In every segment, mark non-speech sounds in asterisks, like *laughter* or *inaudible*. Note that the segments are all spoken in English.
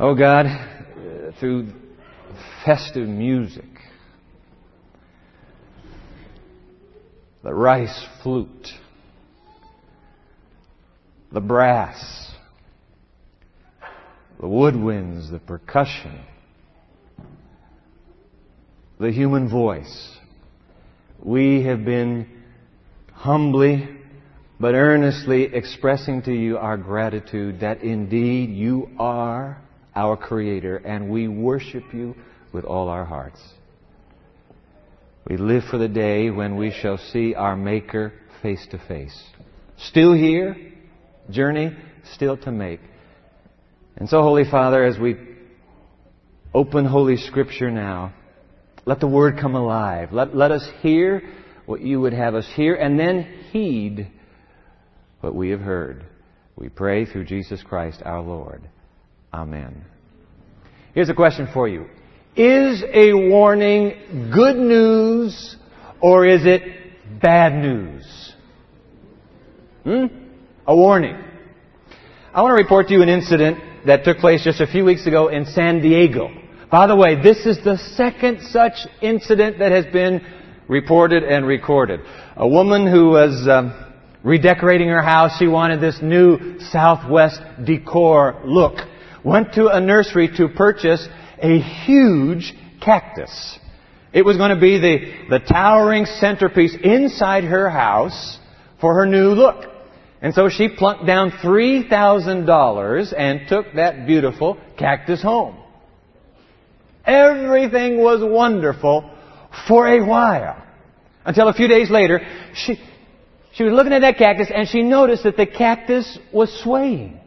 Oh God, uh, through festive music, the rice flute, the brass, the woodwinds, the percussion, the human voice. We have been humbly but earnestly expressing to you our gratitude that indeed you are our Creator and we worship you with all our hearts. We live for the day when we shall see our Maker face to face. Still here, journey still to make. And so, Holy Father, as we open Holy Scripture now, let the Word come alive. Let, let us hear what you would have us hear and then heed what we have heard. We pray through Jesus Christ our Lord. Amen. Here's a question for you. Is a warning good news or is it bad news? Hmm? A warning. I want to report to you an incident that took place just a few weeks ago in San Diego. By the way, this is the second such incident that has been reported and recorded. A woman who was um, redecorating her house, she wanted this new Southwest decor look. Went to a nursery to purchase a huge cactus. It was going to be the, the towering centerpiece inside her house for her new look. And so she plunked down $3,000 and took that beautiful cactus home. Everything was wonderful for a while. Until a few days later, she, she was looking at that cactus and she noticed that the cactus was swaying.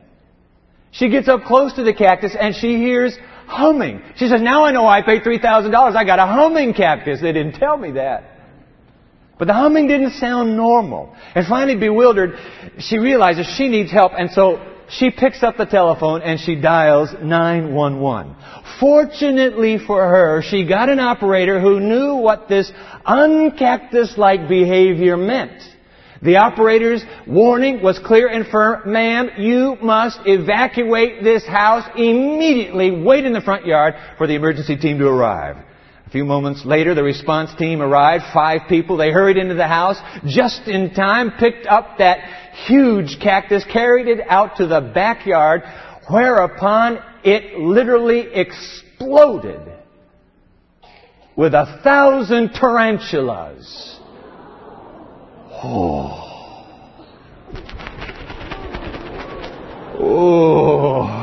She gets up close to the cactus and she hears humming. She says, now I know I paid $3,000. I got a humming cactus. They didn't tell me that. But the humming didn't sound normal. And finally bewildered, she realizes she needs help and so she picks up the telephone and she dials 911. Fortunately for her, she got an operator who knew what this uncactus-like behavior meant. The operator's warning was clear and firm. Ma'am, you must evacuate this house immediately. Wait in the front yard for the emergency team to arrive. A few moments later, the response team arrived, five people. They hurried into the house just in time, picked up that huge cactus, carried it out to the backyard, whereupon it literally exploded with a thousand tarantulas. Oh. Oh.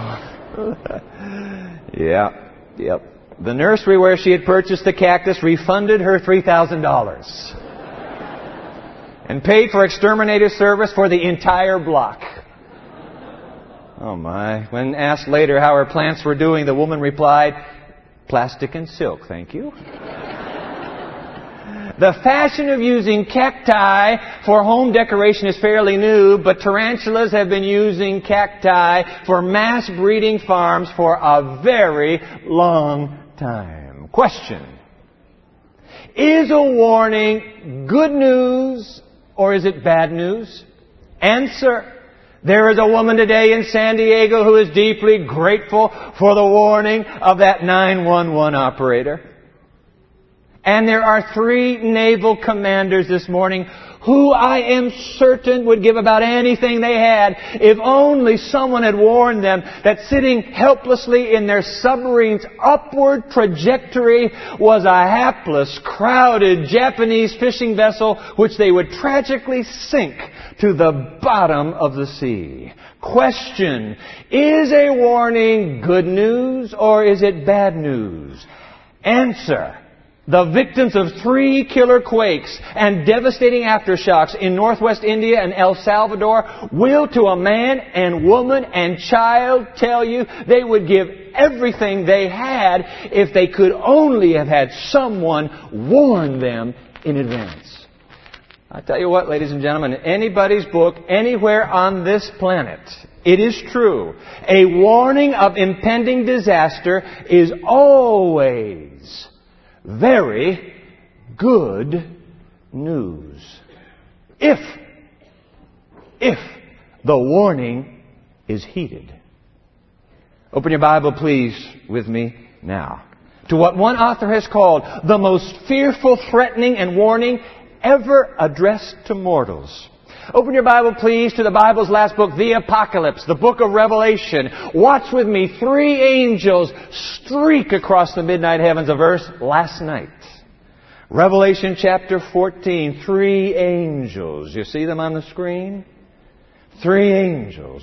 *laughs* yeah, yep. The nursery where she had purchased the cactus refunded her $3,000 and paid for exterminator service for the entire block. Oh my. When asked later how her plants were doing, the woman replied, plastic and silk, thank you. The fashion of using cacti for home decoration is fairly new, but tarantulas have been using cacti for mass breeding farms for a very long time. Question. Is a warning good news or is it bad news? Answer. There is a woman today in San Diego who is deeply grateful for the warning of that 911 operator. And there are three naval commanders this morning who I am certain would give about anything they had if only someone had warned them that sitting helplessly in their submarine's upward trajectory was a hapless, crowded Japanese fishing vessel which they would tragically sink to the bottom of the sea. Question, is a warning good news or is it bad news? Answer, the victims of three killer quakes and devastating aftershocks in northwest India and El Salvador will to a man and woman and child tell you they would give everything they had if they could only have had someone warn them in advance. I tell you what, ladies and gentlemen, anybody's book, anywhere on this planet, it is true. A warning of impending disaster is always very good news. If, if the warning is heeded. Open your Bible, please, with me now. To what one author has called the most fearful, threatening, and warning ever addressed to mortals. Open your Bible, please, to the Bible's last book, the Apocalypse, the book of Revelation. Watch with me three angels streak across the midnight heavens of earth last night. Revelation chapter 14, three angels. You see them on the screen? Three angels.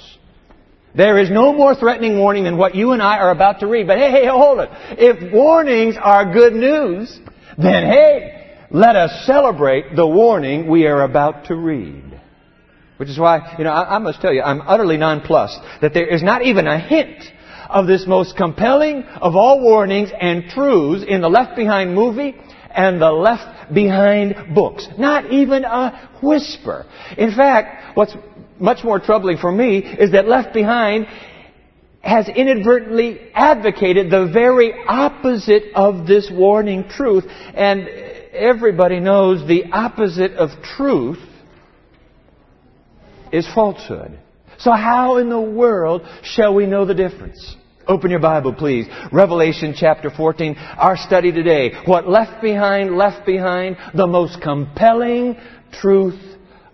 There is no more threatening warning than what you and I are about to read. But hey, hey, hold it. If warnings are good news, then hey, let us celebrate the warning we are about to read. Which is why, you know, I, I must tell you, I'm utterly nonplussed that there is not even a hint of this most compelling of all warnings and truths in the Left Behind movie and the Left Behind books. Not even a whisper. In fact, what's much more troubling for me is that Left Behind has inadvertently advocated the very opposite of this warning truth. And everybody knows the opposite of truth is falsehood. So how in the world shall we know the difference? Open your Bible, please. Revelation chapter 14, our study today. What left behind, left behind, the most compelling truth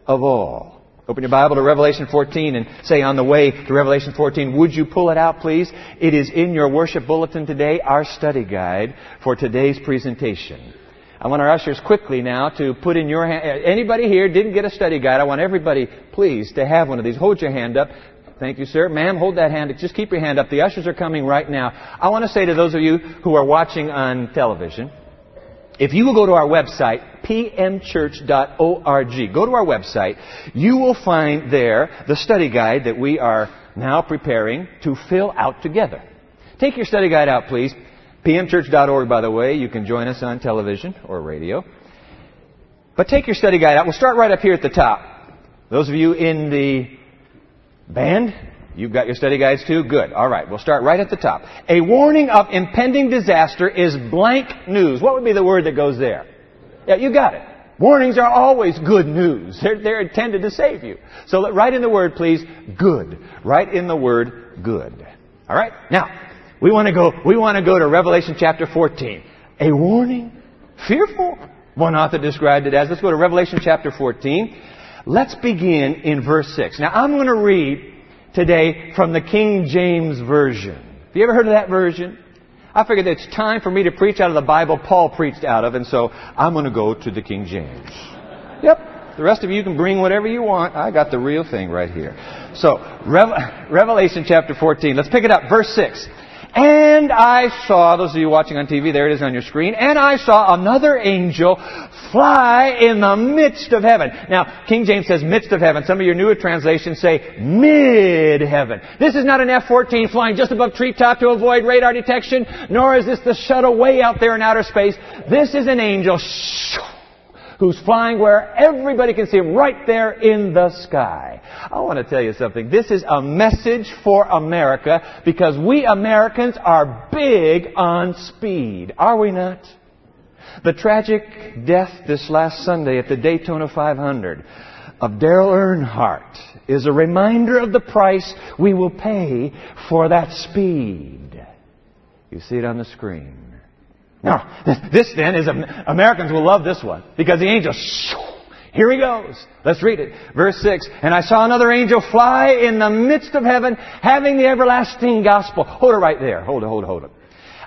of all. Open your Bible to Revelation 14 and say on the way to Revelation 14, would you pull it out, please? It is in your worship bulletin today, our study guide for today's presentation. I want our ushers quickly now to put in your hand. Anybody here didn't get a study guide? I want everybody, please, to have one of these. Hold your hand up. Thank you, sir. Ma'am, hold that hand. Just keep your hand up. The ushers are coming right now. I want to say to those of you who are watching on television, if you will go to our website, pmchurch.org, go to our website, you will find there the study guide that we are now preparing to fill out together. Take your study guide out, please. PMchurch.org, by the way. You can join us on television or radio. But take your study guide out. We'll start right up here at the top. Those of you in the band, you've got your study guides too? Good. All right. We'll start right at the top. A warning of impending disaster is blank news. What would be the word that goes there? Yeah, you got it. Warnings are always good news. They're, they're intended to save you. So write in the word, please, good. Write in the word good. All right? Now, we want to go, we want to go to Revelation chapter 14. A warning? Fearful? One author described it as. Let's go to Revelation chapter 14. Let's begin in verse 6. Now I'm going to read today from the King James Version. Have you ever heard of that version? I figured it's time for me to preach out of the Bible Paul preached out of, and so I'm going to go to the King James. Yep. The rest of you can bring whatever you want. I got the real thing right here. So, *laughs* Revelation chapter 14. Let's pick it up. Verse 6. And I saw, those of you watching on TV, there it is on your screen, and I saw another angel fly in the midst of heaven. Now, King James says midst of heaven. Some of your newer translations say mid heaven. This is not an F-14 flying just above treetop to avoid radar detection, nor is this the shuttle way out there in outer space. This is an angel who's flying where everybody can see him right there in the sky. I want to tell you something. This is a message for America because we Americans are big on speed. Are we not? The tragic death this last Sunday at the Daytona 500 of Dale Earnhardt is a reminder of the price we will pay for that speed. You see it on the screen. Now, this then is, Americans will love this one because the angel, here he goes. Let's read it. Verse 6. And I saw another angel fly in the midst of heaven, having the everlasting gospel. Hold it right there. Hold it, hold it, hold it.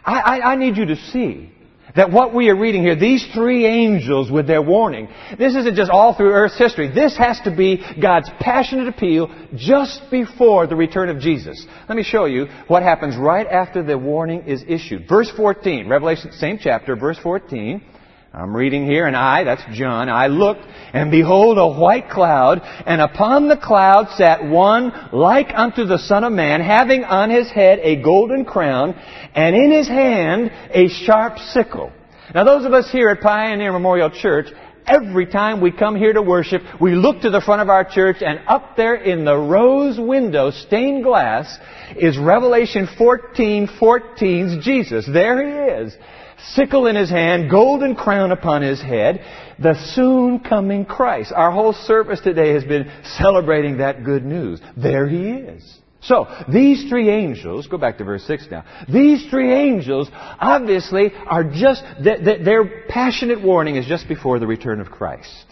I, I, I need you to see that what we are reading here, these three angels with their warning, this isn't just all through Earth's history. This has to be God's passionate appeal just before the return of Jesus. Let me show you what happens right after the warning is issued. Verse 14, Revelation, same chapter, verse 14. I'm reading here, and I, that's John, I looked, and behold a white cloud, and upon the cloud sat one like unto the Son of Man, having on his head a golden crown, and in his hand a sharp sickle. Now those of us here at Pioneer Memorial Church, every time we come here to worship, we look to the front of our church, and up there in the rose window, stained glass, is Revelation 14, 14's Jesus. There he is sickle in his hand, golden crown upon his head, the soon coming Christ. Our whole service today has been celebrating that good news. There he is. So, these three angels, go back to verse 6 now. These three angels obviously are just, that their passionate warning is just before the return of Christ.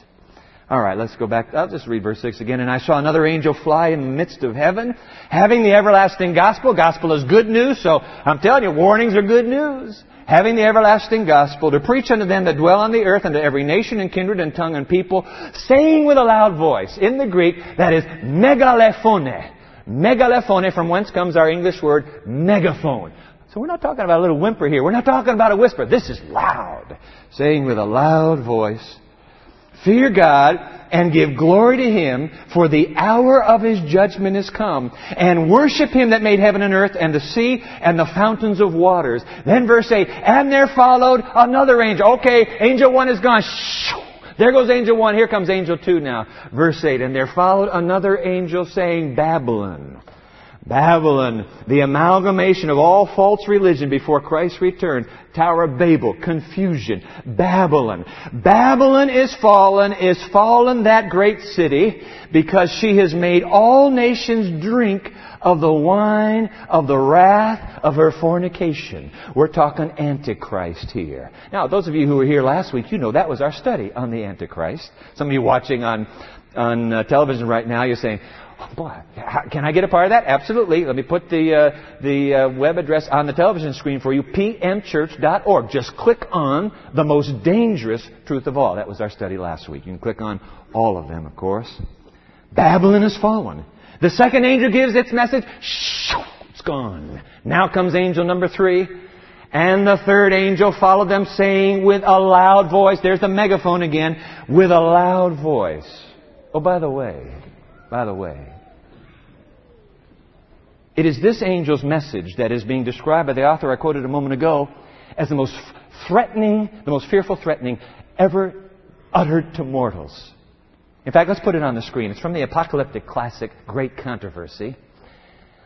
Alright, let's go back. I'll just read verse 6 again. And I saw another angel fly in the midst of heaven, having the everlasting gospel. Gospel is good news, so I'm telling you, warnings are good news. Having the everlasting gospel to preach unto them that dwell on the earth unto every nation and kindred and tongue and people, saying with a loud voice, in the Greek, that is megalephone Megalephone, from whence comes our English word megaphone. So we're not talking about a little whimper here. We're not talking about a whisper. This is loud. Saying with a loud voice, Fear God and give glory to Him, for the hour of His judgment is come. And worship Him that made heaven and earth and the sea and the fountains of waters. Then verse 8, And there followed another angel. Okay, angel 1 is gone. There goes angel one, here comes angel two now. Verse 8, and there followed another angel saying, Babylon. Babylon, the amalgamation of all false religion before Christ's return. Tower of Babel, confusion. Babylon. Babylon is fallen, is fallen that great city, because she has made all nations drink of the wine of the wrath of her fornication. We're talking Antichrist here. Now, those of you who were here last week, you know that was our study on the Antichrist. Some of you watching on, on uh, television right now, you're saying, boy, can I get a part of that? Absolutely. Let me put the, uh, the uh, web address on the television screen for you, pmchurch.org. Just click on the most dangerous truth of all. That was our study last week. You can click on all of them, of course. Babylon has fallen. The second angel gives its message. Shoo, it's gone. Now comes angel number three. And the third angel followed them saying with a loud voice, there's the megaphone again, with a loud voice. Oh, by the way, by the way, it is this angel's message that is being described by the author I quoted a moment ago as the most threatening, the most fearful threatening ever uttered to mortals. In fact, let's put it on the screen. It's from the apocalyptic classic, Great Controversy.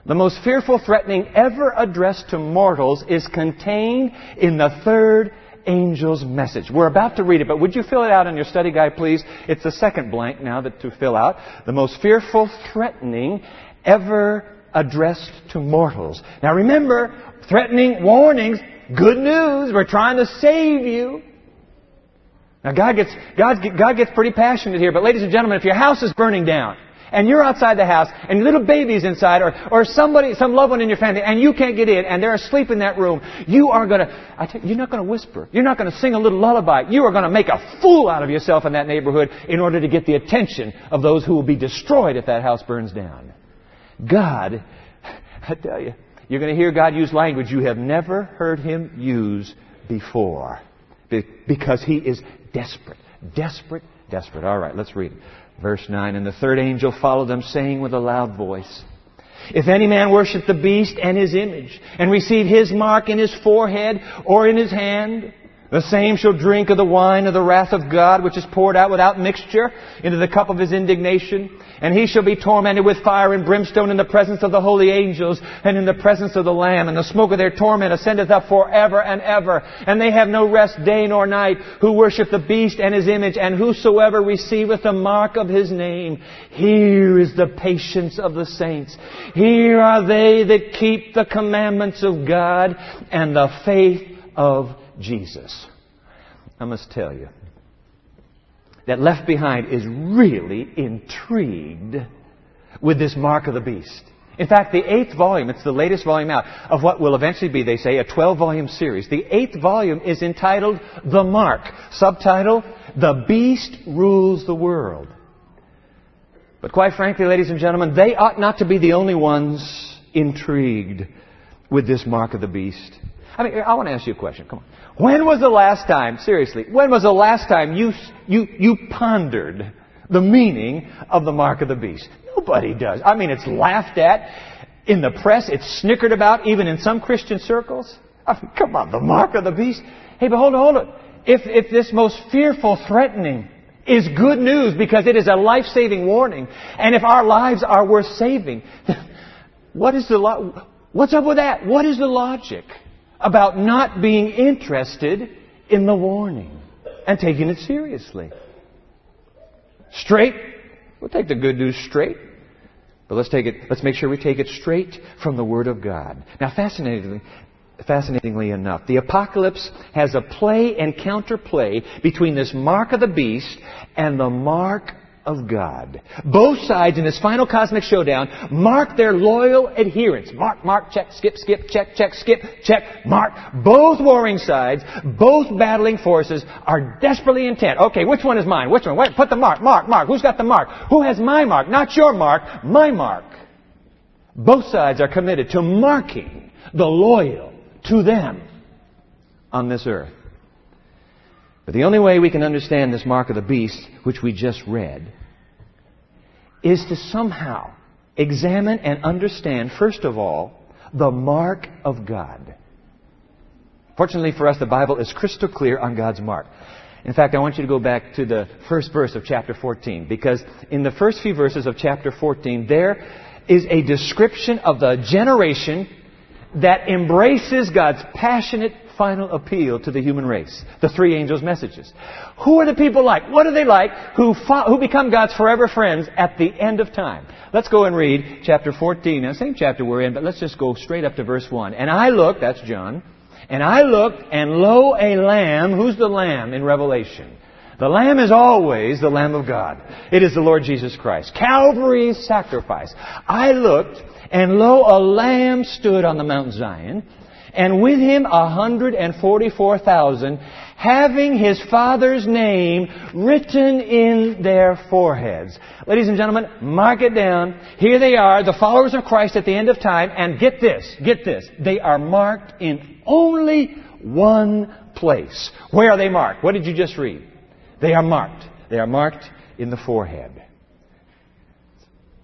The most fearful threatening ever addressed to mortals is contained in the third angel's message. We're about to read it, but would you fill it out on your study guide, please? It's the second blank now that to fill out. The most fearful threatening ever addressed to mortals. Now remember, threatening warnings, good news. We're trying to save you. Now God gets, God, God gets pretty passionate here, but ladies and gentlemen, if your house is burning down, and you're outside the house, and little baby's inside, or, or somebody, some loved one in your family, and you can't get in, and they're asleep in that room, you are gonna, I tell you, you're not gonna whisper. You're not gonna sing a little lullaby. You are gonna make a fool out of yourself in that neighborhood in order to get the attention of those who will be destroyed if that house burns down. God, I tell you, you're gonna hear God use language you have never heard Him use before. Because He is desperate. Desperate, desperate. All right, let's read it. Verse 9. And the third angel followed them, saying with a loud voice, If any man worship the beast and his image, and receive his mark in his forehead or in his hand, the same shall drink of the wine of the wrath of God, which is poured out without mixture into the cup of his indignation. And he shall be tormented with fire and brimstone in the presence of the holy angels and in the presence of the Lamb. And the smoke of their torment ascendeth up forever and ever. And they have no rest day nor night who worship the beast and his image and whosoever receiveth the mark of his name. Here is the patience of the saints. Here are they that keep the commandments of God and the faith of Jesus. I must tell you that Left Behind is really intrigued with this mark of the beast. In fact, the eighth volume, it's the latest volume out of what will eventually be, they say, a 12 volume series. The eighth volume is entitled The Mark. Subtitle, The Beast Rules the World. But quite frankly, ladies and gentlemen, they ought not to be the only ones intrigued with this mark of the beast. I mean, I want to ask you a question. Come on. When was the last time, seriously, when was the last time you, you, you pondered the meaning of the mark of the beast? Nobody does. I mean, it's laughed at in the press. It's snickered about even in some Christian circles. I mean, come on, the mark of the beast. Hey, but hold on, hold on. If, if this most fearful threatening is good news because it is a life-saving warning, and if our lives are worth saving, *laughs* what is the lo- what's up with that? What is the logic? About not being interested in the warning and taking it seriously. Straight, we'll take the good news straight. But let's take it, let's make sure we take it straight from the Word of God. Now, fascinatingly, fascinatingly enough, the apocalypse has a play and counterplay between this mark of the beast and the mark of God. Both sides in this final cosmic showdown mark their loyal adherence. Mark, mark, check, skip, skip, check, check, skip, check, mark. Both warring sides, both battling forces are desperately intent. Okay, which one is mine? Which one? Wait, put the mark, mark, mark. Who's got the mark? Who has my mark? Not your mark, my mark. Both sides are committed to marking the loyal to them on this earth. But the only way we can understand this mark of the beast, which we just read, is to somehow examine and understand, first of all, the mark of God. Fortunately for us, the Bible is crystal clear on God's mark. In fact, I want you to go back to the first verse of chapter 14, because in the first few verses of chapter 14, there is a description of the generation that embraces God's passionate final appeal to the human race. The three angels' messages. Who are the people like? What are they like who, fo- who become God's forever friends at the end of time? Let's go and read chapter 14. Now, same chapter we're in, but let's just go straight up to verse 1. And I looked, that's John, and I looked, and lo, a lamb. Who's the lamb in Revelation? The Lamb is always the Lamb of God. It is the Lord Jesus Christ. Calvary's sacrifice. I looked, and lo, a lamb stood on the Mount Zion, and with him a hundred and forty-four thousand, having his Father's name written in their foreheads. Ladies and gentlemen, mark it down. Here they are, the followers of Christ at the end of time, and get this, get this. They are marked in only one place. Where are they marked? What did you just read? They are marked. They are marked in the forehead.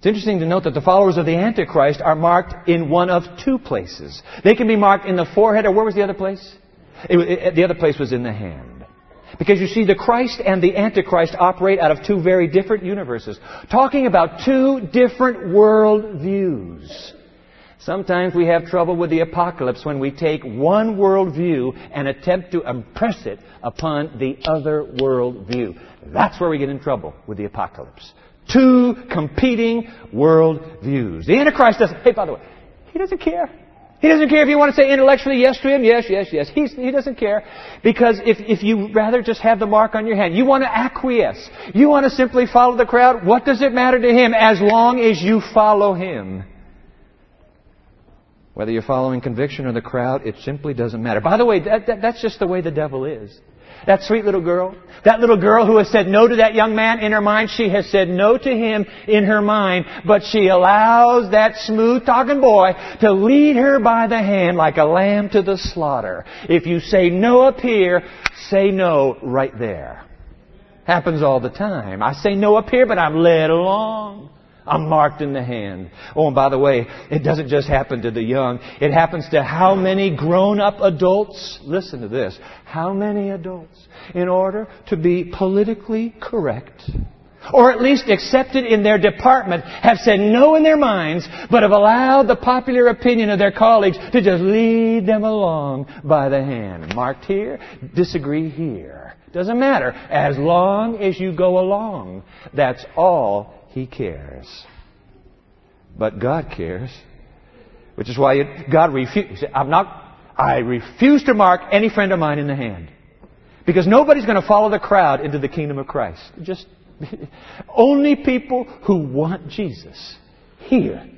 It's interesting to note that the followers of the Antichrist are marked in one of two places. They can be marked in the forehead, or where was the other place? It, it, the other place was in the hand. Because you see, the Christ and the Antichrist operate out of two very different universes, talking about two different world views. Sometimes we have trouble with the apocalypse when we take one world view and attempt to impress it upon the other world view. That's where we get in trouble with the apocalypse. Two competing world views. The Antichrist doesn't, hey, by the way, he doesn't care. He doesn't care if you want to say intellectually yes to him, yes, yes, yes. He's, he doesn't care. Because if, if you rather just have the mark on your hand, you want to acquiesce. You want to simply follow the crowd, what does it matter to him as long as you follow him? Whether you're following conviction or the crowd, it simply doesn't matter. By the way, that, that, that's just the way the devil is. That sweet little girl, that little girl who has said no to that young man in her mind, she has said no to him in her mind, but she allows that smooth talking boy to lead her by the hand like a lamb to the slaughter. If you say no up here, say no right there. Happens all the time. I say no up here, but I'm led along. I'm marked in the hand. Oh, and by the way, it doesn't just happen to the young. It happens to how many grown-up adults? Listen to this. How many adults, in order to be politically correct, or at least accepted in their department, have said no in their minds, but have allowed the popular opinion of their colleagues to just lead them along by the hand. Marked here, disagree here. Doesn't matter. As long as you go along. That's all he cares. But God cares. Which is why God refused. I'm not, I refuse to mark any friend of mine in the hand. Because nobody's going to follow the crowd into the kingdom of Christ. Just, *laughs* only people who want Jesus here.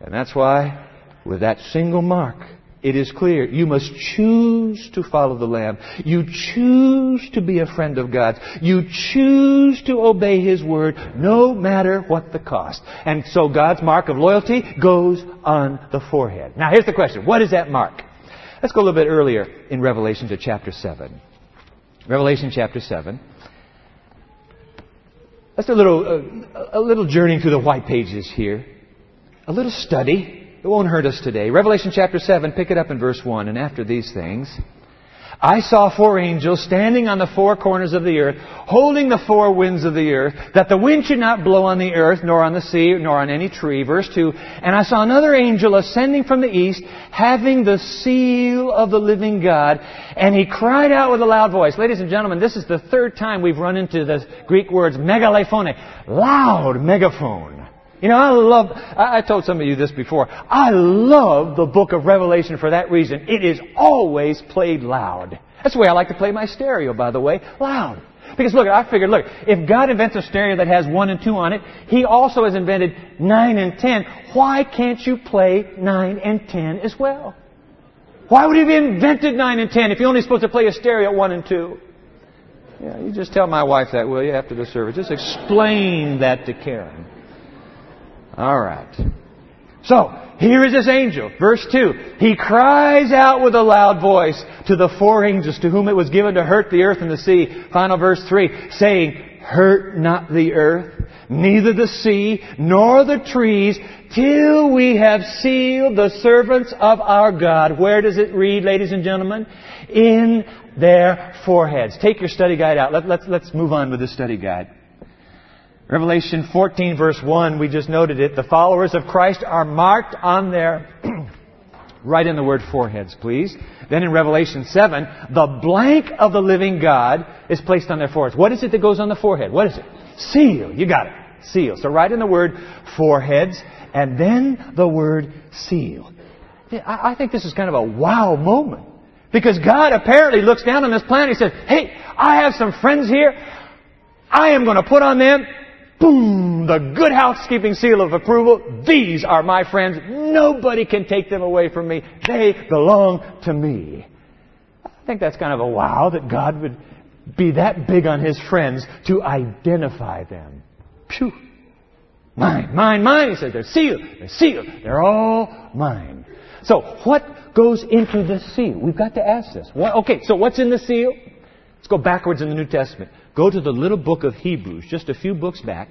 And that's why, with that single mark, it is clear. You must choose to follow the Lamb. You choose to be a friend of God. You choose to obey His word no matter what the cost. And so God's mark of loyalty goes on the forehead. Now here's the question. What is that mark? Let's go a little bit earlier in Revelation to chapter 7. Revelation chapter 7. Let's do a little, uh, a little journey through the white pages here. A little study it won't hurt us today. Revelation chapter 7, pick it up in verse 1. And after these things, I saw four angels standing on the four corners of the earth, holding the four winds of the earth, that the wind should not blow on the earth, nor on the sea, nor on any tree. Verse 2. And I saw another angel ascending from the east, having the seal of the living God, and he cried out with a loud voice. Ladies and gentlemen, this is the third time we've run into the Greek words megalephone, loud megaphone. You know, I love, I told some of you this before. I love the book of Revelation for that reason. It is always played loud. That's the way I like to play my stereo, by the way. Loud. Because look, I figured, look, if God invents a stereo that has 1 and 2 on it, He also has invented 9 and 10. Why can't you play 9 and 10 as well? Why would He have invented 9 and 10 if You're only supposed to play a stereo 1 and 2? Yeah, you just tell my wife that, will you, after the service? Just explain that to Karen. All right. So, here is this angel. Verse 2. He cries out with a loud voice to the four angels to whom it was given to hurt the earth and the sea. Final verse 3. Saying, Hurt not the earth, neither the sea, nor the trees, till we have sealed the servants of our God. Where does it read, ladies and gentlemen? In their foreheads. Take your study guide out. Let, us let's, let's move on with the study guide. Revelation 14 verse 1, we just noted it. The followers of Christ are marked on their, *clears throat* write in the word foreheads, please. Then in Revelation 7, the blank of the living God is placed on their foreheads. What is it that goes on the forehead? What is it? Seal. You got it. Seal. So write in the word foreheads and then the word seal. I think this is kind of a wow moment. Because God apparently looks down on this planet and says, Hey, I have some friends here. I am going to put on them boom, the good housekeeping seal of approval. These are my friends. Nobody can take them away from me. They belong to me. I think that's kind of a wow that God would be that big on His friends to identify them. Phew. Mine, mine, mine. He says they're sealed. They're sealed. They're all mine. So what goes into the seal? We've got to ask this. What, okay, so what's in the seal? Let's go backwards in the New Testament. Go to the little book of Hebrews, just a few books back.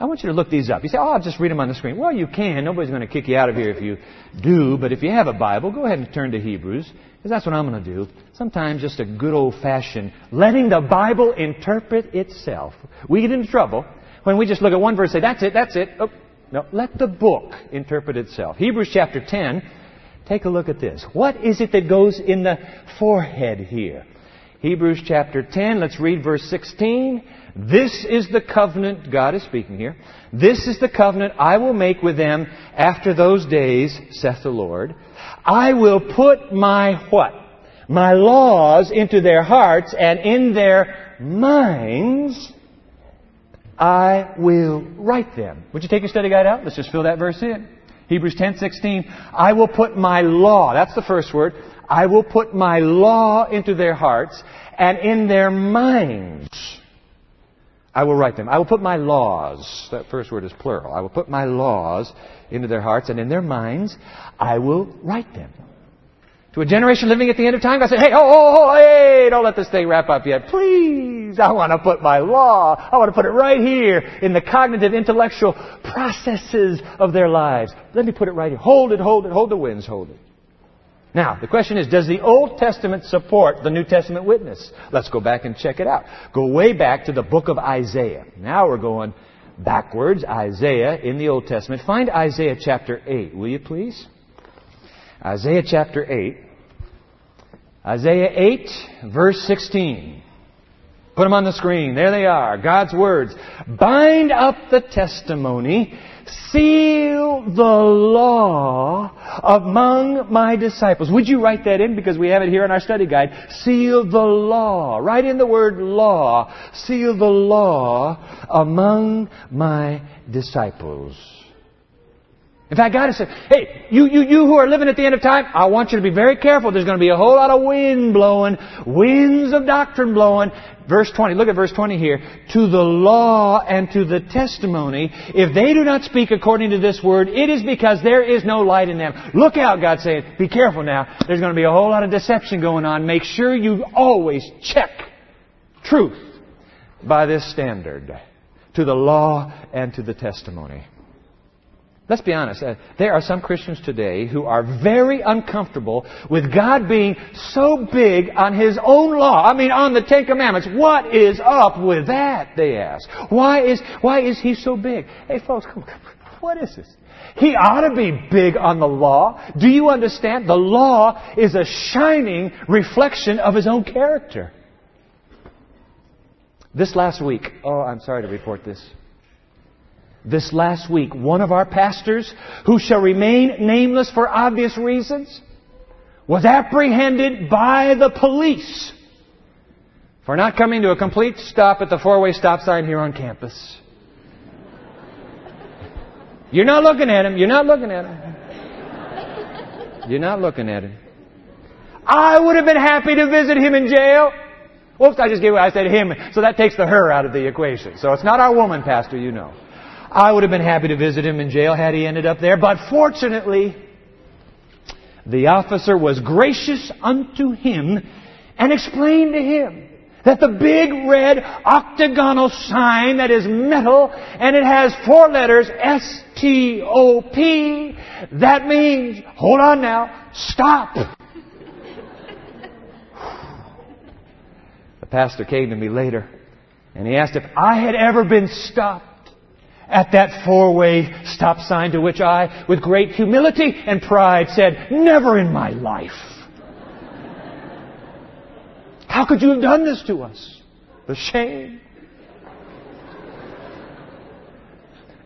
I want you to look these up. You say, oh, I'll just read them on the screen. Well, you can. Nobody's going to kick you out of here if you do. But if you have a Bible, go ahead and turn to Hebrews, because that's what I'm going to do. Sometimes just a good old fashioned letting the Bible interpret itself. We get into trouble when we just look at one verse and say, that's it, that's it. Oh, no, let the book interpret itself. Hebrews chapter 10, take a look at this. What is it that goes in the forehead here? Hebrews chapter 10, let's read verse 16. This is the covenant, God is speaking here. This is the covenant I will make with them after those days, saith the Lord. I will put my what? My laws into their hearts and in their minds I will write them. Would you take your study guide out? Let's just fill that verse in. Hebrews 10:16. I will put my law. That's the first word. I will put my law into their hearts and in their minds I will write them. I will put my laws, that first word is plural. I will put my laws into their hearts and in their minds I will write them. To a generation living at the end of time, God said, hey, oh, oh, oh, hey, don't let this thing wrap up yet. Please, I want to put my law, I want to put it right here in the cognitive, intellectual processes of their lives. Let me put it right here. Hold it, hold it, hold the winds, hold it. Now, the question is, does the Old Testament support the New Testament witness? Let's go back and check it out. Go way back to the book of Isaiah. Now we're going backwards. Isaiah in the Old Testament. Find Isaiah chapter 8, will you please? Isaiah chapter 8. Isaiah 8, verse 16. Put them on the screen. There they are. God's words. Bind up the testimony seal the law among my disciples. Would you write that in? Because we have it here in our study guide. Seal the law. Write in the word law. Seal the law among my disciples. In fact, God has said, hey, you, you, you who are living at the end of time, I want you to be very careful. There's going to be a whole lot of wind blowing, winds of doctrine blowing. Verse 20, look at verse 20 here. To the law and to the testimony, if they do not speak according to this word, it is because there is no light in them. Look out, God's saying. Be careful now. There's going to be a whole lot of deception going on. Make sure you always check truth by this standard. To the law and to the testimony. Let's be honest. Uh, there are some Christians today who are very uncomfortable with God being so big on His own law. I mean, on the Ten Commandments. What is up with that? They ask. Why is why is He so big? Hey, folks, come, come what is this? He ought to be big on the law. Do you understand? The law is a shining reflection of His own character. This last week, oh, I'm sorry to report this. This last week, one of our pastors, who shall remain nameless for obvious reasons, was apprehended by the police for not coming to a complete stop at the four-way stop sign here on campus. You're not looking at him. You're not looking at him. You're not looking at him. I would have been happy to visit him in jail. Whoops, I just gave away. I said him, so that takes the her out of the equation. So it's not our woman, Pastor, you know. I would have been happy to visit him in jail had he ended up there, but fortunately, the officer was gracious unto him and explained to him that the big red octagonal sign that is metal and it has four letters S-T-O-P, that means, hold on now, stop. the pastor came to me later and he asked if I had ever been stopped at that four-way stop sign to which I, with great humility and pride, said, never in my life. How could you have done this to us? The shame.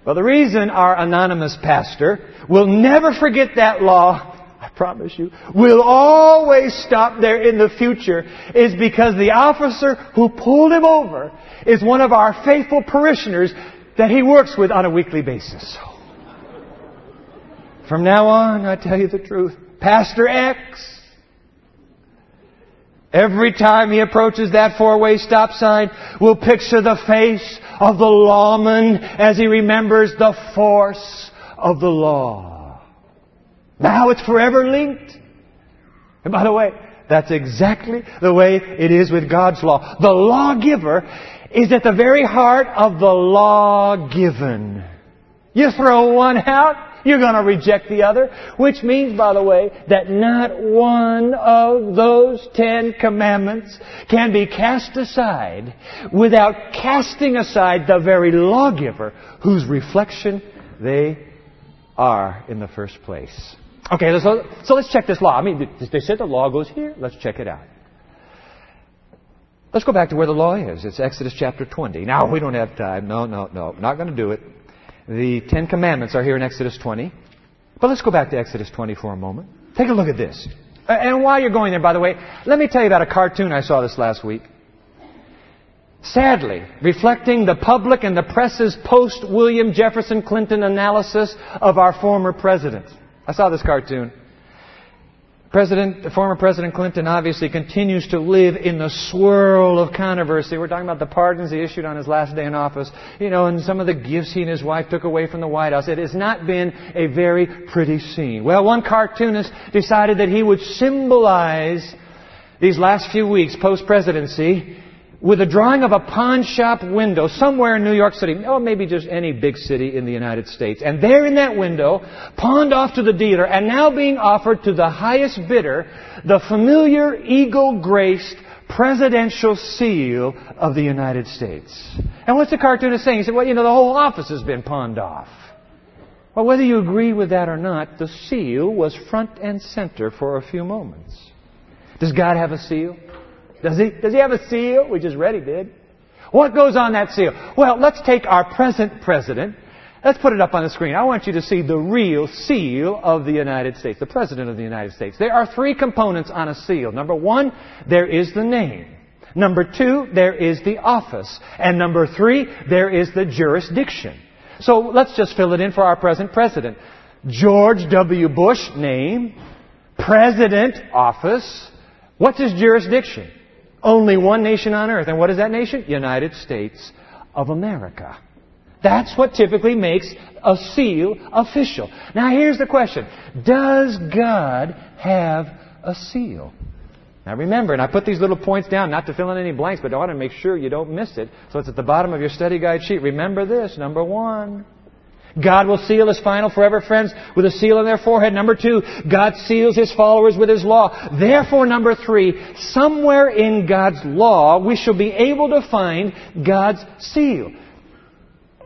Well, the reason our anonymous pastor will never forget that law, I promise you, will always stop there in the future is because the officer who pulled him over is one of our faithful parishioners that he works with on a weekly basis. From now on, I tell you the truth, Pastor X Every time he approaches that four-way stop sign, will picture the face of the lawman as he remembers the force of the law. Now it's forever linked. And by the way, that's exactly the way it is with God's law. The lawgiver is at the very heart of the law given. You throw one out, you're going to reject the other. Which means, by the way, that not one of those Ten Commandments can be cast aside without casting aside the very lawgiver whose reflection they are in the first place. Okay, so, so let's check this law. I mean, they said the law goes here. Let's check it out. Let's go back to where the law is. It's Exodus chapter 20. Now, we don't have time. No, no, no. Not going to do it. The Ten Commandments are here in Exodus 20. But let's go back to Exodus 20 for a moment. Take a look at this. And while you're going there, by the way, let me tell you about a cartoon I saw this last week. Sadly, reflecting the public and the press's post-William Jefferson Clinton analysis of our former president. I saw this cartoon. President, former President Clinton obviously continues to live in the swirl of controversy. We're talking about the pardons he issued on his last day in office, you know, and some of the gifts he and his wife took away from the White House. It has not been a very pretty scene. Well, one cartoonist decided that he would symbolize these last few weeks post-presidency with a drawing of a pawn shop window somewhere in New York City, or maybe just any big city in the United States. And there in that window, pawned off to the dealer, and now being offered to the highest bidder, the familiar eagle-graced presidential seal of the United States. And what's the cartoonist saying? He said, well, you know, the whole office has been pawned off. Well, whether you agree with that or not, the seal was front and center for a few moments. Does God have a seal? Does he? Does he have a seal? We just read he did. What goes on that seal? Well, let's take our present president. Let's put it up on the screen. I want you to see the real seal of the United States, the President of the United States. There are three components on a seal. Number one, there is the name. Number two, there is the office. And number three, there is the jurisdiction. So let's just fill it in for our present president. George W. Bush, name. President, office. What's his jurisdiction? Only one nation on earth. And what is that nation? United States of America. That's what typically makes a seal official. Now here's the question. Does God have a seal? Now remember, and I put these little points down not to fill in any blanks, but I want to make sure you don't miss it. So it's at the bottom of your study guide sheet. Remember this, number one. God will seal His final forever friends with a seal on their forehead. Number two, God seals His followers with His law. Therefore, number three, somewhere in God's law, we shall be able to find God's seal.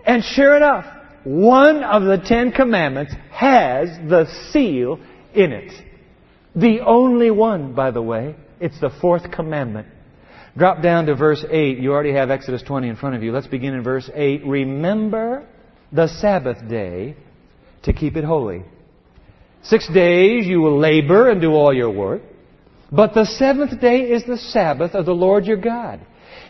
And sure enough, one of the Ten Commandments has the seal in it. The only one, by the way. It's the fourth commandment. Drop down to verse 8. You already have Exodus 20 in front of you. Let's begin in verse 8. Remember the Sabbath day to keep it holy. Six days you will labor and do all your work. But the seventh day is the Sabbath of the Lord your God.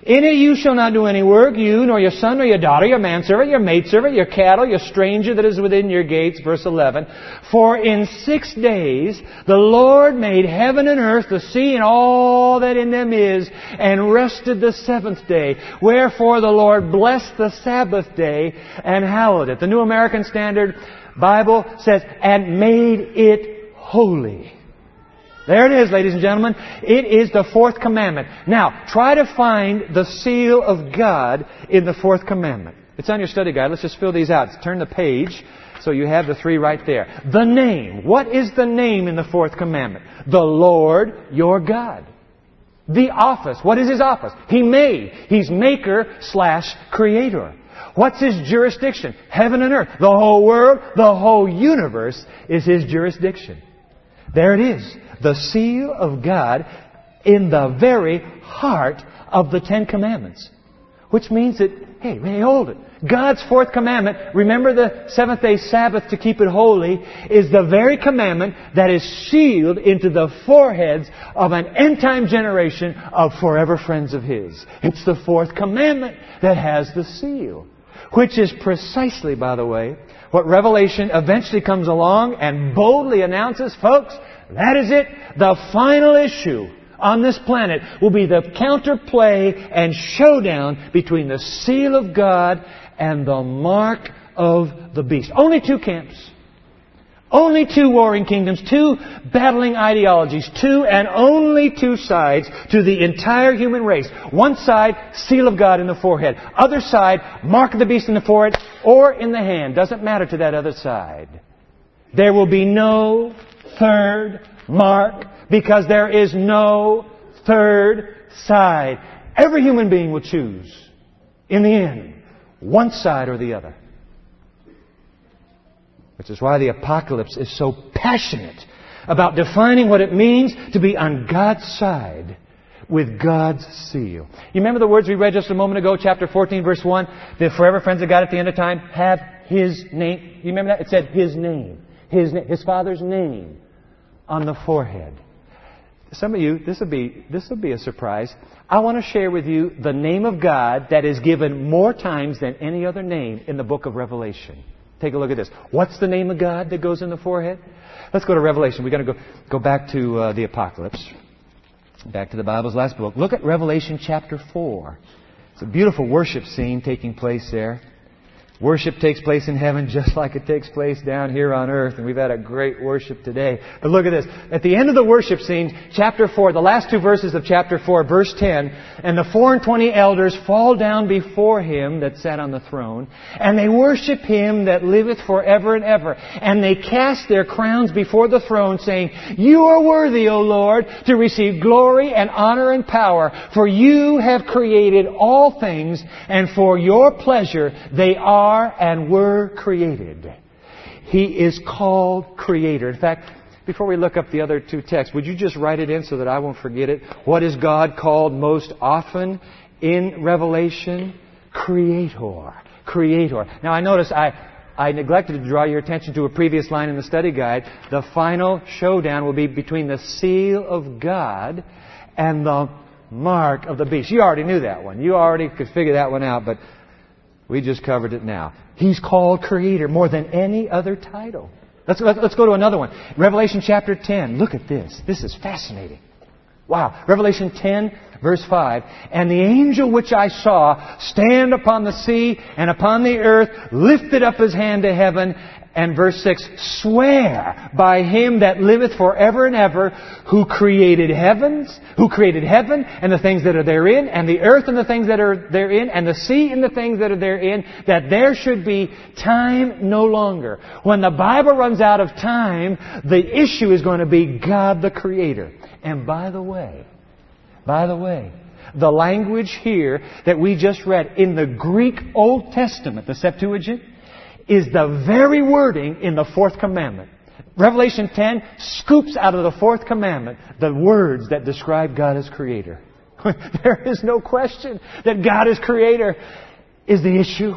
In it you shall not do any work, you, nor your son, nor your daughter, your manservant, your maidservant, your cattle, your stranger that is within your gates. Verse 11. For in six days the Lord made heaven and earth, the sea, and all that in them is, and rested the seventh day. Wherefore the Lord blessed the Sabbath day and hallowed it. The New American Standard Bible says, and made it holy. There it is, ladies and gentlemen. It is the fourth commandment. Now, try to find the seal of God in the fourth commandment. It's on your study guide. Let's just fill these out. Turn the page so you have the three right there. The name. What is the name in the fourth commandment? The Lord your God. The office. What is his office? He made. He's maker slash creator. What's his jurisdiction? Heaven and earth. The whole world, the whole universe is his jurisdiction. There it is. The seal of God in the very heart of the Ten Commandments. Which means that, hey, hey, hold it. God's fourth commandment, remember the seventh day Sabbath to keep it holy, is the very commandment that is sealed into the foreheads of an end time generation of forever friends of His. It's the fourth commandment that has the seal. Which is precisely, by the way, what Revelation eventually comes along and boldly announces, folks, that is it. The final issue on this planet will be the counterplay and showdown between the seal of God and the mark of the beast. Only two camps. Only two warring kingdoms, two battling ideologies, two and only two sides to the entire human race. One side, seal of God in the forehead. Other side, mark of the beast in the forehead or in the hand. Doesn't matter to that other side. There will be no third mark because there is no third side. Every human being will choose, in the end, one side or the other. Which is why the apocalypse is so passionate about defining what it means to be on God's side with God's seal. You remember the words we read just a moment ago, chapter 14, verse 1? The forever friends of God at the end of time have His name. You remember that? It said His name. His, his Father's name on the forehead. Some of you, this will be, this will be a surprise. I want to share with you the name of God that is given more times than any other name in the book of Revelation. Take a look at this. What's the name of God that goes in the forehead? Let's go to Revelation. We've got to go, go back to uh, the Apocalypse. Back to the Bible's last book. Look at Revelation chapter 4. It's a beautiful worship scene taking place there. Worship takes place in heaven just like it takes place down here on earth, and we've had a great worship today. But look at this. At the end of the worship scene, chapter 4, the last two verses of chapter 4, verse 10, and the four and twenty elders fall down before him that sat on the throne, and they worship him that liveth forever and ever. And they cast their crowns before the throne, saying, You are worthy, O Lord, to receive glory and honor and power, for you have created all things, and for your pleasure they are are and were created. He is called Creator. In fact, before we look up the other two texts, would you just write it in so that I won't forget it? What is God called most often in Revelation? Creator. Creator. Now I notice I, I neglected to draw your attention to a previous line in the study guide. The final showdown will be between the seal of God and the mark of the beast. You already knew that one. You already could figure that one out, but we just covered it now. He's called Creator more than any other title. Let's, let's go to another one. Revelation chapter 10. Look at this. This is fascinating. Wow. Revelation 10, verse 5. And the angel which I saw stand upon the sea and upon the earth lifted up his hand to heaven and verse 6, swear by him that liveth forever and ever, who created heavens, who created heaven and the things that are therein, and the earth and the things that are therein, and the sea and the things that are therein, that there should be time no longer. When the Bible runs out of time, the issue is going to be God the Creator. And by the way, by the way, the language here that we just read in the Greek Old Testament, the Septuagint, is the very wording in the fourth commandment. Revelation 10 scoops out of the fourth commandment the words that describe God as creator. *laughs* there is no question that God as creator is the issue.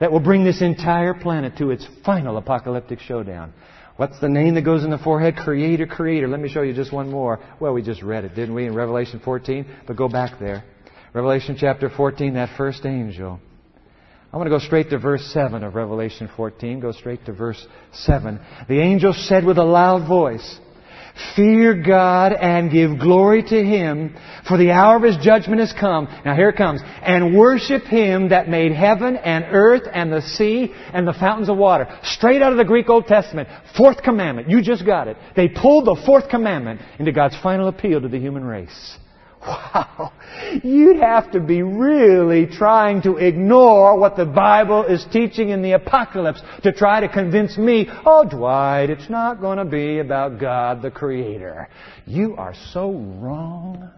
that will bring this entire planet to its final apocalyptic showdown. What's the name that goes in the forehead? Creator, Creator. Let me show you just one more. Well, we just read it, didn't we, in Revelation 14? But go back there. Revelation chapter 14, that first angel. I want to go straight to verse 7 of Revelation 14. Go straight to verse 7. The angel said with a loud voice, Fear God and give glory to Him, for the hour of His judgment has come. Now here it comes. And worship Him that made heaven and earth and the sea and the fountains of water. Straight out of the Greek Old Testament. Fourth commandment. You just got it. They pulled the fourth commandment into God's final appeal to the human race. Wow. You'd have to be really trying to ignore what the Bible is teaching in the apocalypse to try to convince me, oh, Dwight, it's not going to be about God the Creator. You are so wrong.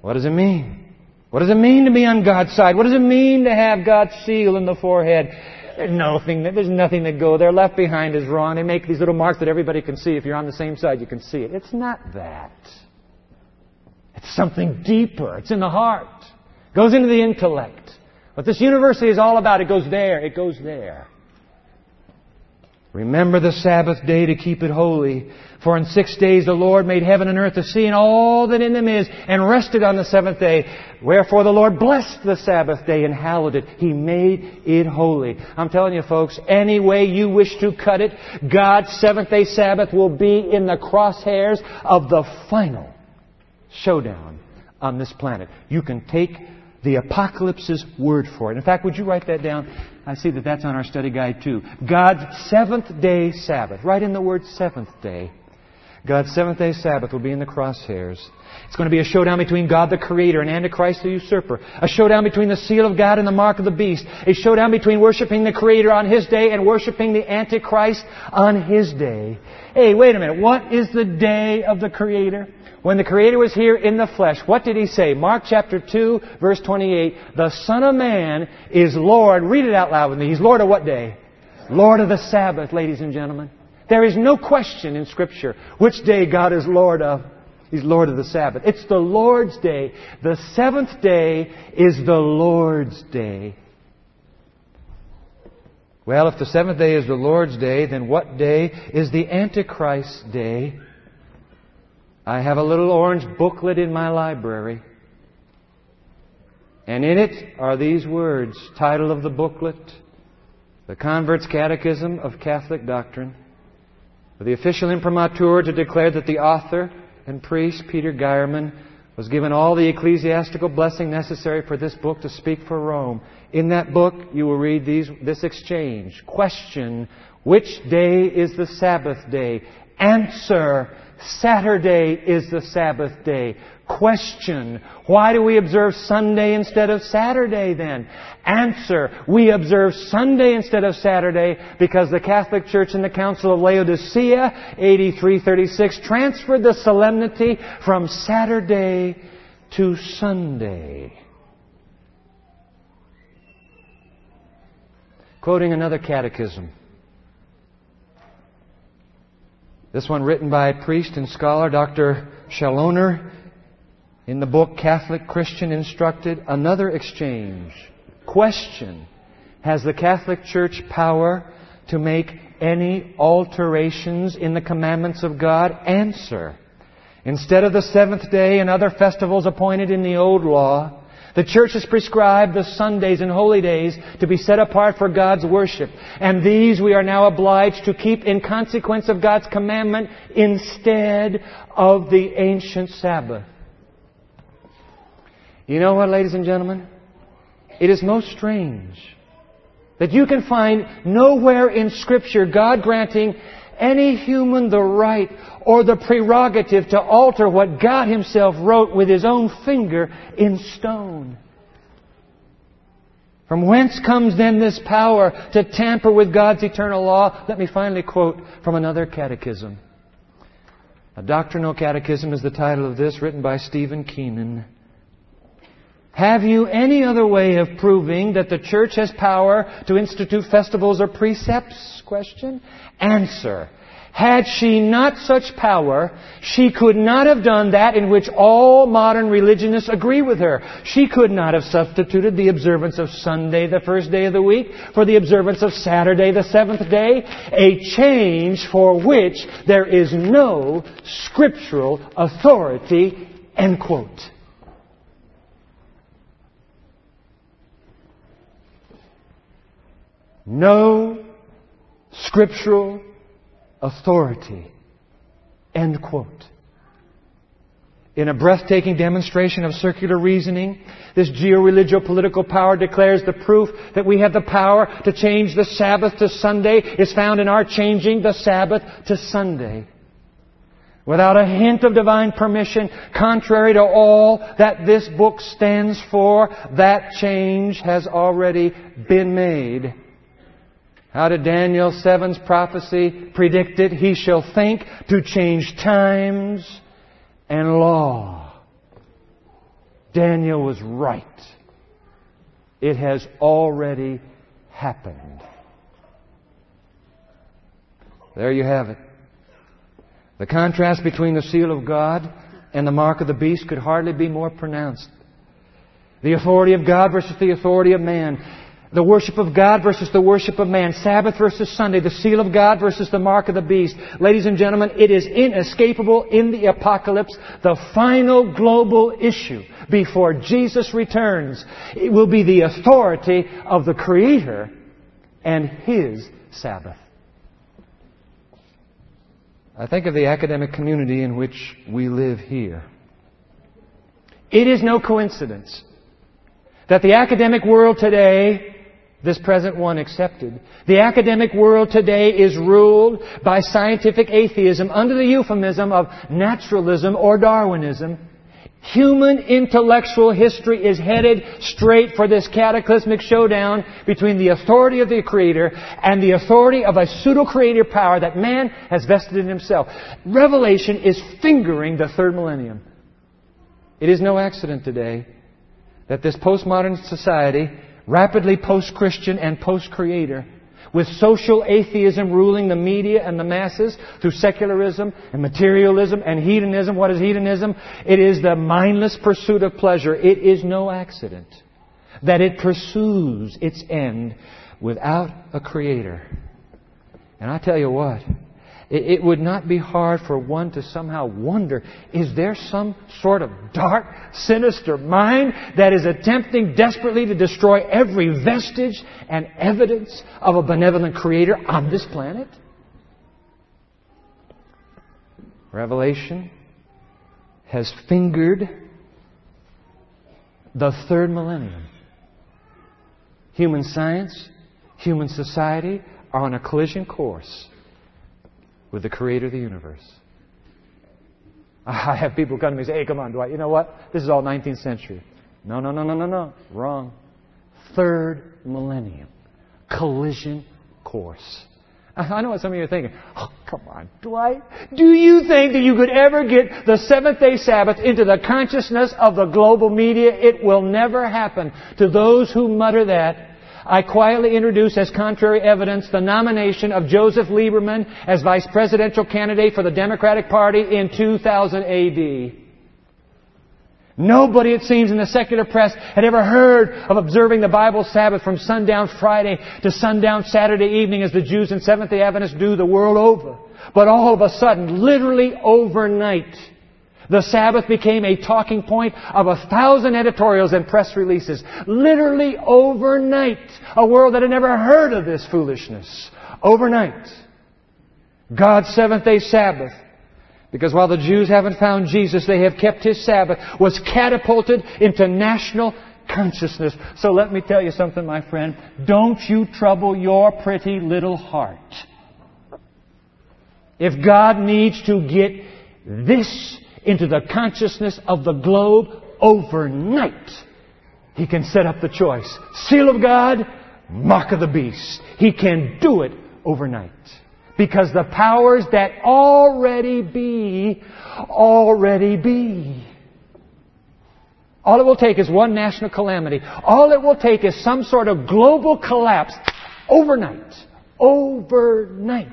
What does it mean? What does it mean to be on God's side? What does it mean to have God's seal in the forehead? There's nothing, there's nothing that go there. Left behind is wrong. They make these little marks that everybody can see. If you're on the same side, you can see it. It's not that. It's something deeper. It's in the heart. It goes into the intellect. What this university is all about, it goes there. It goes there. Remember the Sabbath day to keep it holy. For in six days the Lord made heaven and earth, the sea, and all that in them is, and rested on the seventh day. Wherefore the Lord blessed the Sabbath day and hallowed it. He made it holy. I'm telling you folks, any way you wish to cut it, God's seventh day Sabbath will be in the crosshairs of the final showdown on this planet. You can take the apocalypse's word for it. In fact, would you write that down? I see that that's on our study guide too. God's seventh day Sabbath. Write in the word seventh day. God's seventh day Sabbath will be in the crosshairs. It's going to be a showdown between God the Creator and Antichrist the usurper. A showdown between the seal of God and the mark of the beast. A showdown between worshiping the Creator on His day and worshiping the Antichrist on His day. Hey, wait a minute. What is the day of the Creator? When the Creator was here in the flesh, what did He say? Mark chapter 2, verse 28. The Son of Man is Lord. Read it out loud with me. He's Lord of what day? Lord of the Sabbath, ladies and gentlemen. There is no question in Scripture which day God is Lord of. He's Lord of the Sabbath. It's the Lord's day. The seventh day is the Lord's day. Well, if the seventh day is the Lord's day, then what day is the Antichrist's day? I have a little orange booklet in my library. And in it are these words. Title of the booklet The Convert's Catechism of Catholic Doctrine. The official imprimatur to declare that the author and priest, Peter Geiermann, was given all the ecclesiastical blessing necessary for this book to speak for Rome. In that book, you will read these, this exchange. Question, which day is the Sabbath day? Answer, Saturday is the Sabbath day. Question, why do we observe Sunday instead of Saturday then? Answer, we observe Sunday instead of Saturday because the Catholic Church in the Council of Laodicea, 8336, transferred the solemnity from Saturday to Sunday. Quoting another catechism. This one written by priest and scholar Dr. Challoner in the book Catholic Christian Instructed. Another exchange. Question. Has the Catholic Church power to make any alterations in the commandments of God? Answer. Instead of the seventh day and other festivals appointed in the old law, the church has prescribed the Sundays and holy days to be set apart for God's worship. And these we are now obliged to keep in consequence of God's commandment instead of the ancient Sabbath. You know what, ladies and gentlemen? It is most strange that you can find nowhere in Scripture God granting any human the right or the prerogative to alter what God Himself wrote with His own finger in stone. From whence comes then this power to tamper with God's eternal law? Let me finally quote from another catechism. A doctrinal catechism is the title of this, written by Stephen Keenan. Have you any other way of proving that the church has power to institute festivals or precepts? Question. Answer. Had she not such power, she could not have done that in which all modern religionists agree with her. She could not have substituted the observance of Sunday, the first day of the week, for the observance of Saturday, the seventh day, a change for which there is no scriptural authority, end quote. No scriptural authority. End quote. In a breathtaking demonstration of circular reasoning, this geo-religio political power declares the proof that we have the power to change the Sabbath to Sunday is found in our changing the Sabbath to Sunday. Without a hint of divine permission, contrary to all that this book stands for, that change has already been made. How did Daniel 7's prophecy predict it? He shall think to change times and law. Daniel was right. It has already happened. There you have it. The contrast between the seal of God and the mark of the beast could hardly be more pronounced. The authority of God versus the authority of man. The worship of God versus the worship of man. Sabbath versus Sunday. The seal of God versus the mark of the beast. Ladies and gentlemen, it is inescapable in the apocalypse. The final global issue before Jesus returns. It will be the authority of the Creator and His Sabbath. I think of the academic community in which we live here. It is no coincidence that the academic world today this present one accepted. The academic world today is ruled by scientific atheism under the euphemism of naturalism or Darwinism. Human intellectual history is headed straight for this cataclysmic showdown between the authority of the Creator and the authority of a pseudo-creative power that man has vested in himself. Revelation is fingering the third millennium. It is no accident today that this postmodern society rapidly post-Christian and post-creator, with social atheism ruling the media and the masses through secularism and materialism and hedonism. What is hedonism? It is the mindless pursuit of pleasure. It is no accident that it pursues its end without a creator. And I tell you what, it, would not be hard for one to somehow wonder, is there some sort of dark, sinister mind that is attempting desperately to destroy every vestige and evidence of a benevolent creator on this planet? Revelation has fingered the third millennium. Human science, human society are on a collision course with the creator of the universe. *laughs* I have people come to me and say, hey, come on, Dwight, you know what? This is all 19th century. No, no, no, no, no, no. Wrong. Third millennium. Collision course. *laughs* I know what some of you are thinking. Oh, come on, Dwight. Do you think that you could ever get the seventh day Sabbath into the consciousness of the global media? It will never happen. To those who mutter that, I quietly introduce as contrary evidence the nomination of Joseph Lieberman as vice presidential candidate for the Democratic Party in 2000 AD. Nobody, it seems, in the secular press had ever heard of observing the Bible Sabbath from sundown Friday to sundown Saturday evening as the Jews and Seventh-day Adventists do the world over. But all of a sudden, literally overnight, the Sabbath became a talking point of a thousand editorials and press releases. Literally overnight. A world that had never heard of this foolishness. Overnight. God's seventh day Sabbath. Because while the Jews haven't found Jesus, they have kept His Sabbath, was catapulted into national consciousness. So let me tell you something, my friend. Don't you trouble your pretty little heart. If God needs to get this into the consciousness of the globe overnight. He can set up the choice. Seal of God, mark of the beast. He can do it overnight. Because the powers that already be, already be. All it will take is one national calamity. All it will take is some sort of global collapse overnight. Overnight.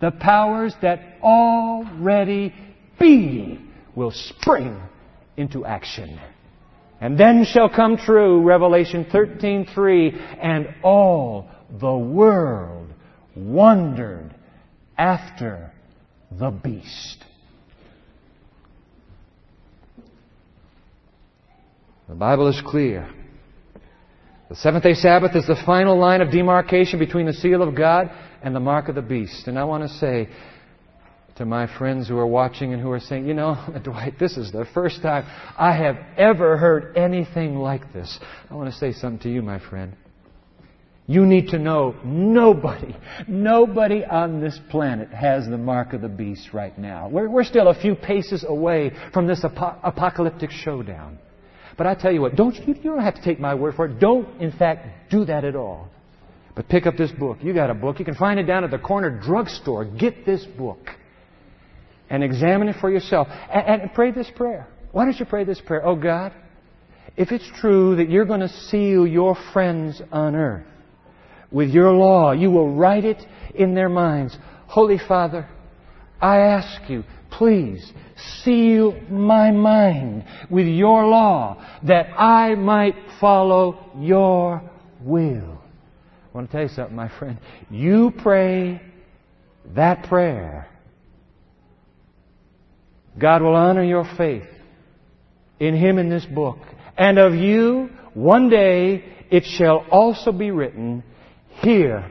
The powers that already be will spring into action. And then shall come true Revelation 13:3 and all the world wondered after the beast. The Bible is clear. The seventh day Sabbath is the final line of demarcation between the seal of God and the mark of the beast. And I want to say to my friends who are watching and who are saying, you know, *laughs* Dwight, this is the first time I have ever heard anything like this. I want to say something to you, my friend. You need to know nobody, nobody on this planet has the mark of the beast right now. We're, we're still a few paces away from this apo- apocalyptic showdown. But I tell you what, don't you, you don't have to take my word for it. Don't, in fact, do that at all. But pick up this book. You got a book. You can find it down at the corner drugstore. Get this book and examine it for yourself. And, and pray this prayer. Why don't you pray this prayer? Oh God, if it's true that you're going to seal your friends on earth, with your law. You will write it in their minds. Holy Father, I ask you, please seal my mind with your law that I might follow your will. I want to tell you something, my friend. You pray that prayer. God will honor your faith in Him in this book. And of you, one day, it shall also be written, here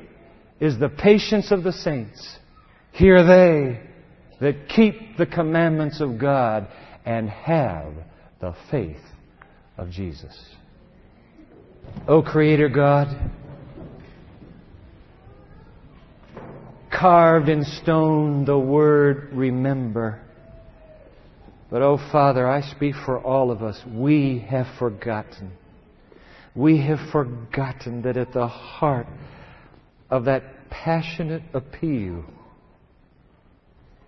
is the patience of the saints. Here are they that keep the commandments of God and have the faith of Jesus. O Creator God, carved in stone the word remember. But, oh Father, I speak for all of us. We have forgotten. We have forgotten that at the heart of that passionate appeal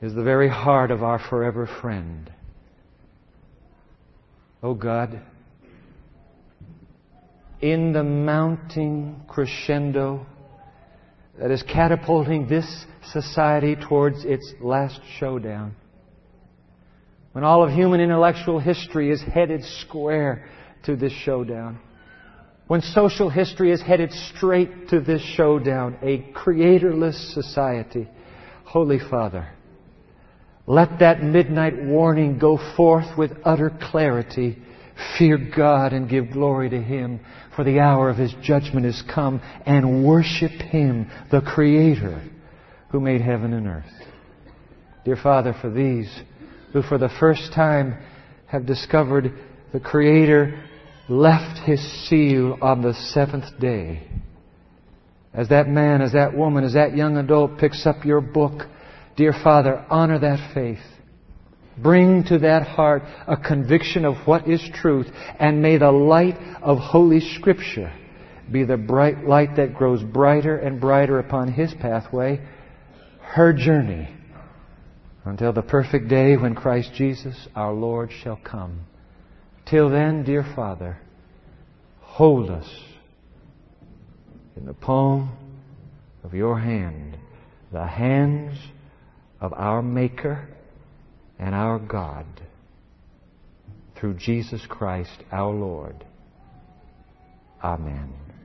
is the very heart of our forever friend. Oh God, in the mounting crescendo that is catapulting this society towards its last showdown, when all of human intellectual history is headed square to this showdown, when social history is headed straight to this showdown, a creatorless society, Holy Father, let that midnight warning go forth with utter clarity. Fear God and give glory to Him, for the hour of His judgment is come, and worship Him, the Creator, who made heaven and earth. Dear Father, for these who for the first time have discovered the Creator left his seal on the seventh day. As that man, as that woman, as that young adult picks up your book, dear Father, honor that faith. Bring to that heart a conviction of what is truth, and may the light of Holy Scripture be the bright light that grows brighter and brighter upon his pathway, her journey, until the perfect day when Christ Jesus, our Lord, shall come. Till then, dear Father, hold us in the palm of your hand, the hands of our Maker and our God, through Jesus Christ our Lord. Amen.